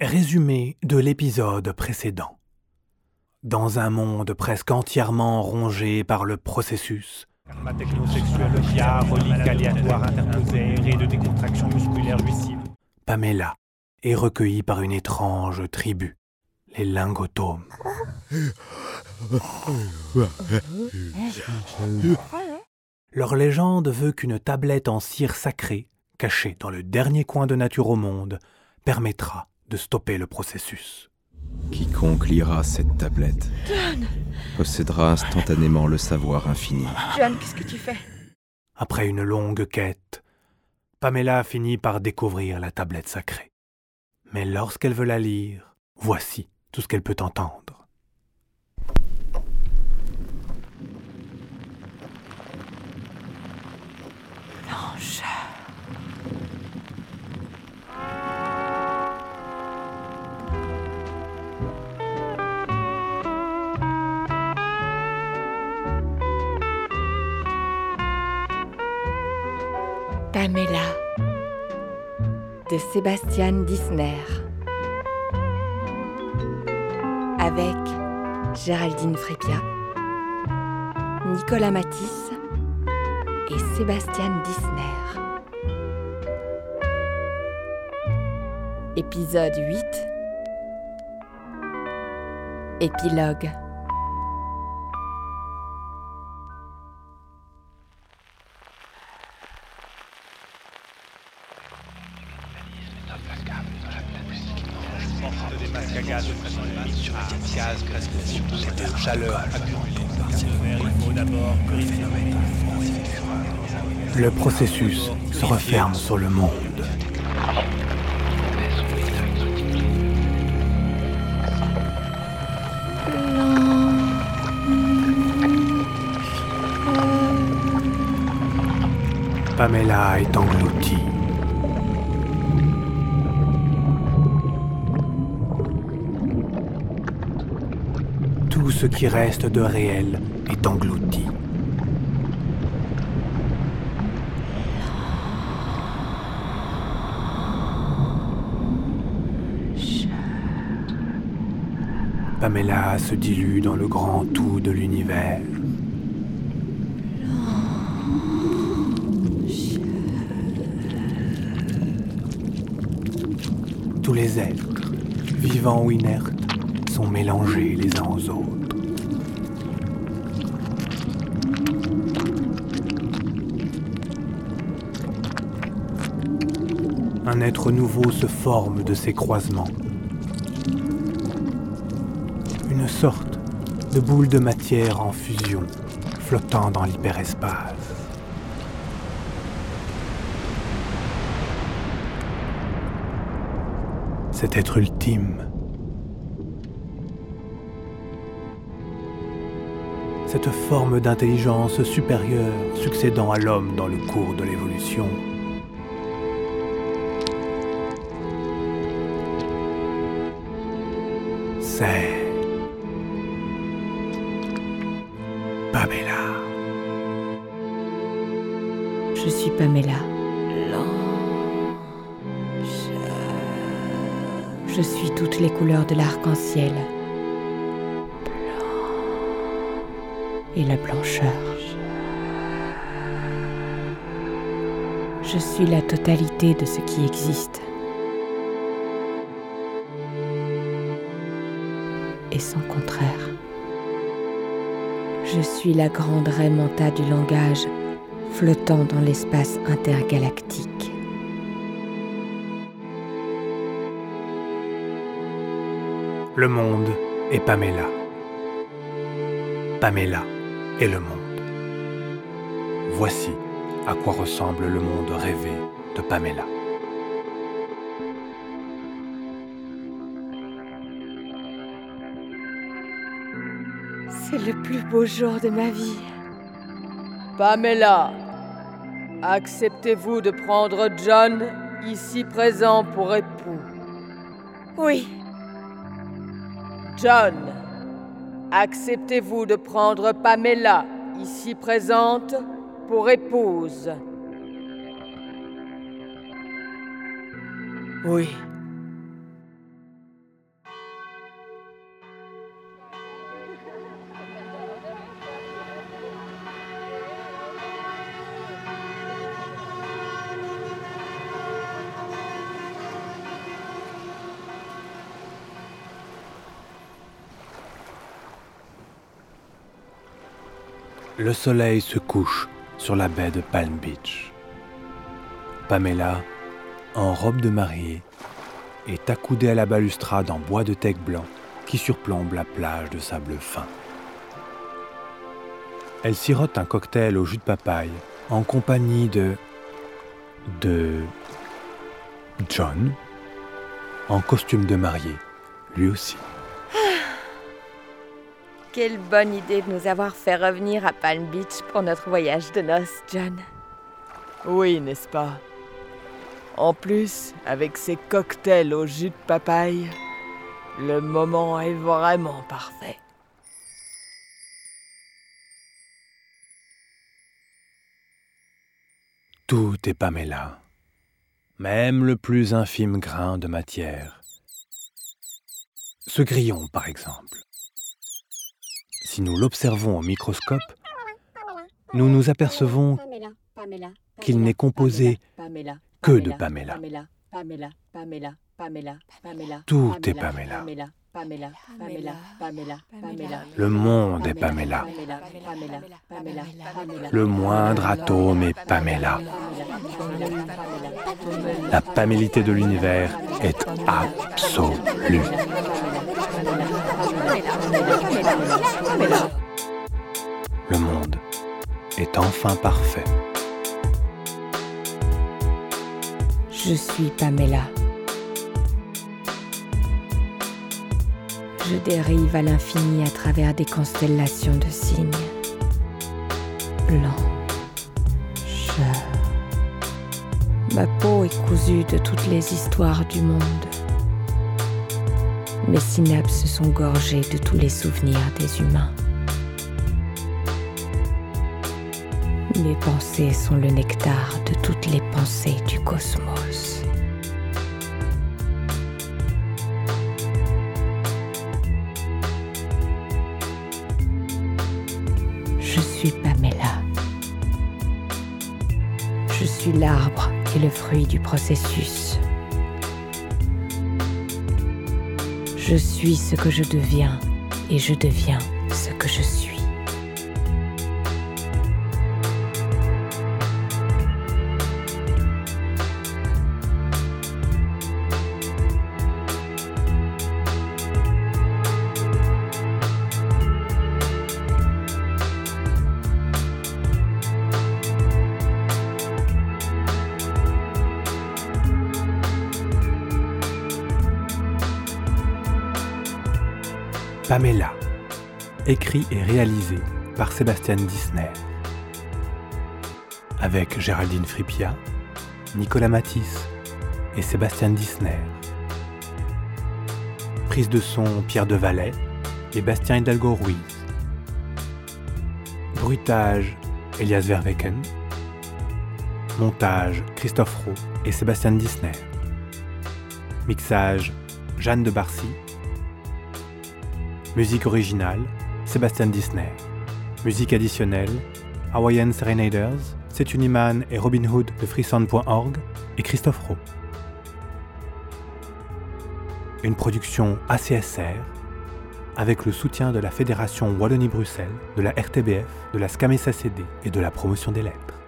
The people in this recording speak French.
Résumé de l'épisode précédent. Dans un monde presque entièrement rongé par le processus, Ma technosexuelle via relique aléatoire interposée et de décontraction musculaire jouissive. Pamela est recueillie par une étrange tribu, les lingotomes. Leur légende veut qu'une tablette en cire sacrée, cachée dans le dernier coin de nature au monde, permettra de stopper le processus. Quiconque lira cette tablette possédera instantanément le savoir infini. John, qu'est-ce que tu fais? Après une longue quête, Pamela finit par découvrir la tablette sacrée. Mais lorsqu'elle veut la lire, voici tout ce qu'elle peut entendre. L'ange. Pamela de Sébastien Disner. Avec Géraldine Frépia, Nicolas Matisse et Sébastien Disner. Épisode 8 Épilogue chaleur. Le processus se referme sur le monde. Pamela est engloutie. Ce qui reste de réel est englouti. Pamela se dilue dans le grand tout de l'univers. Tous les êtres, vivants ou inertes, sont mélangés les uns aux autres. Un être nouveau se forme de ces croisements. Une sorte de boule de matière en fusion, flottant dans l'hyperespace. Cet être ultime, cette forme d'intelligence supérieure succédant à l'homme dans le cours de l'évolution, c'est Pamela. Je suis Pamela. Je suis toutes les couleurs de l'arc-en-ciel. Et la blancheur. Je suis la totalité de ce qui existe. Et son contraire. Je suis la grande Raymanta du langage flottant dans l'espace intergalactique. Le monde est Pamela. Pamela est le monde. Voici à quoi ressemble le monde rêvé de Pamela. C'est le plus beau jour de ma vie. Pamela, acceptez-vous de prendre John, ici présent, pour époux? Oui, John, acceptez-vous de prendre Pamela, ici présente, pour épouse? Oui. Le soleil se couche sur la baie de Palm Beach. Pamela, en robe de mariée, est accoudée à la balustrade en bois de teck blanc qui surplombe la plage de sable fin. Elle sirote un cocktail au jus de papaye en compagnie de. de. John, en costume de mariée, lui aussi. Quelle bonne idée de nous avoir fait revenir à Palm Beach pour notre voyage de noces, John. Oui, n'est-ce pas? En plus, avec ces cocktails au jus de papaye, le moment est vraiment parfait. Tout est Pamela, même le plus infime grain de matière. Ce grillon, par exemple. Si nous l'observons au microscope, nous nous apercevons qu'il n'est composé que de Pamela. Tout est Pamela. Le monde est Pamela. Le moindre atome est Pamela. La pamélité de l'univers est absolue. Le monde est enfin parfait. Je suis Pamela. Je dérive à l'infini à travers des constellations de signes. Blanc. Ma peau est cousue de toutes les histoires du monde. Mes synapses sont gorgées de tous les souvenirs des humains. Mes pensées sont le nectar de toutes les pensées du cosmos. Je suis Pamela. Je suis l'arbre et le fruit du processus. Je suis ce que je deviens et je deviens ce que je suis. Pamela, écrit et réalisé par Sébastien Disner. Avec Géraldine Fripia, Nicolas Matisse et Sébastien Disner. Prise de son Pierre Devalet et Bastien Hidalgo Ruiz. Bruitage Elias Verweken. Montage Christophe Roux et Sébastien Disner. Mixage Jeanne de Barcy Musique originale, Sébastien Disney. Musique additionnelle, Hawaiian Serenaders, Setuniman et Robin Hood de freesound.org et Christophe Rowe. Une production ACSR avec le soutien de la Fédération Wallonie-Bruxelles, de la RTBF, de la SCAMESACD et de la promotion des lettres.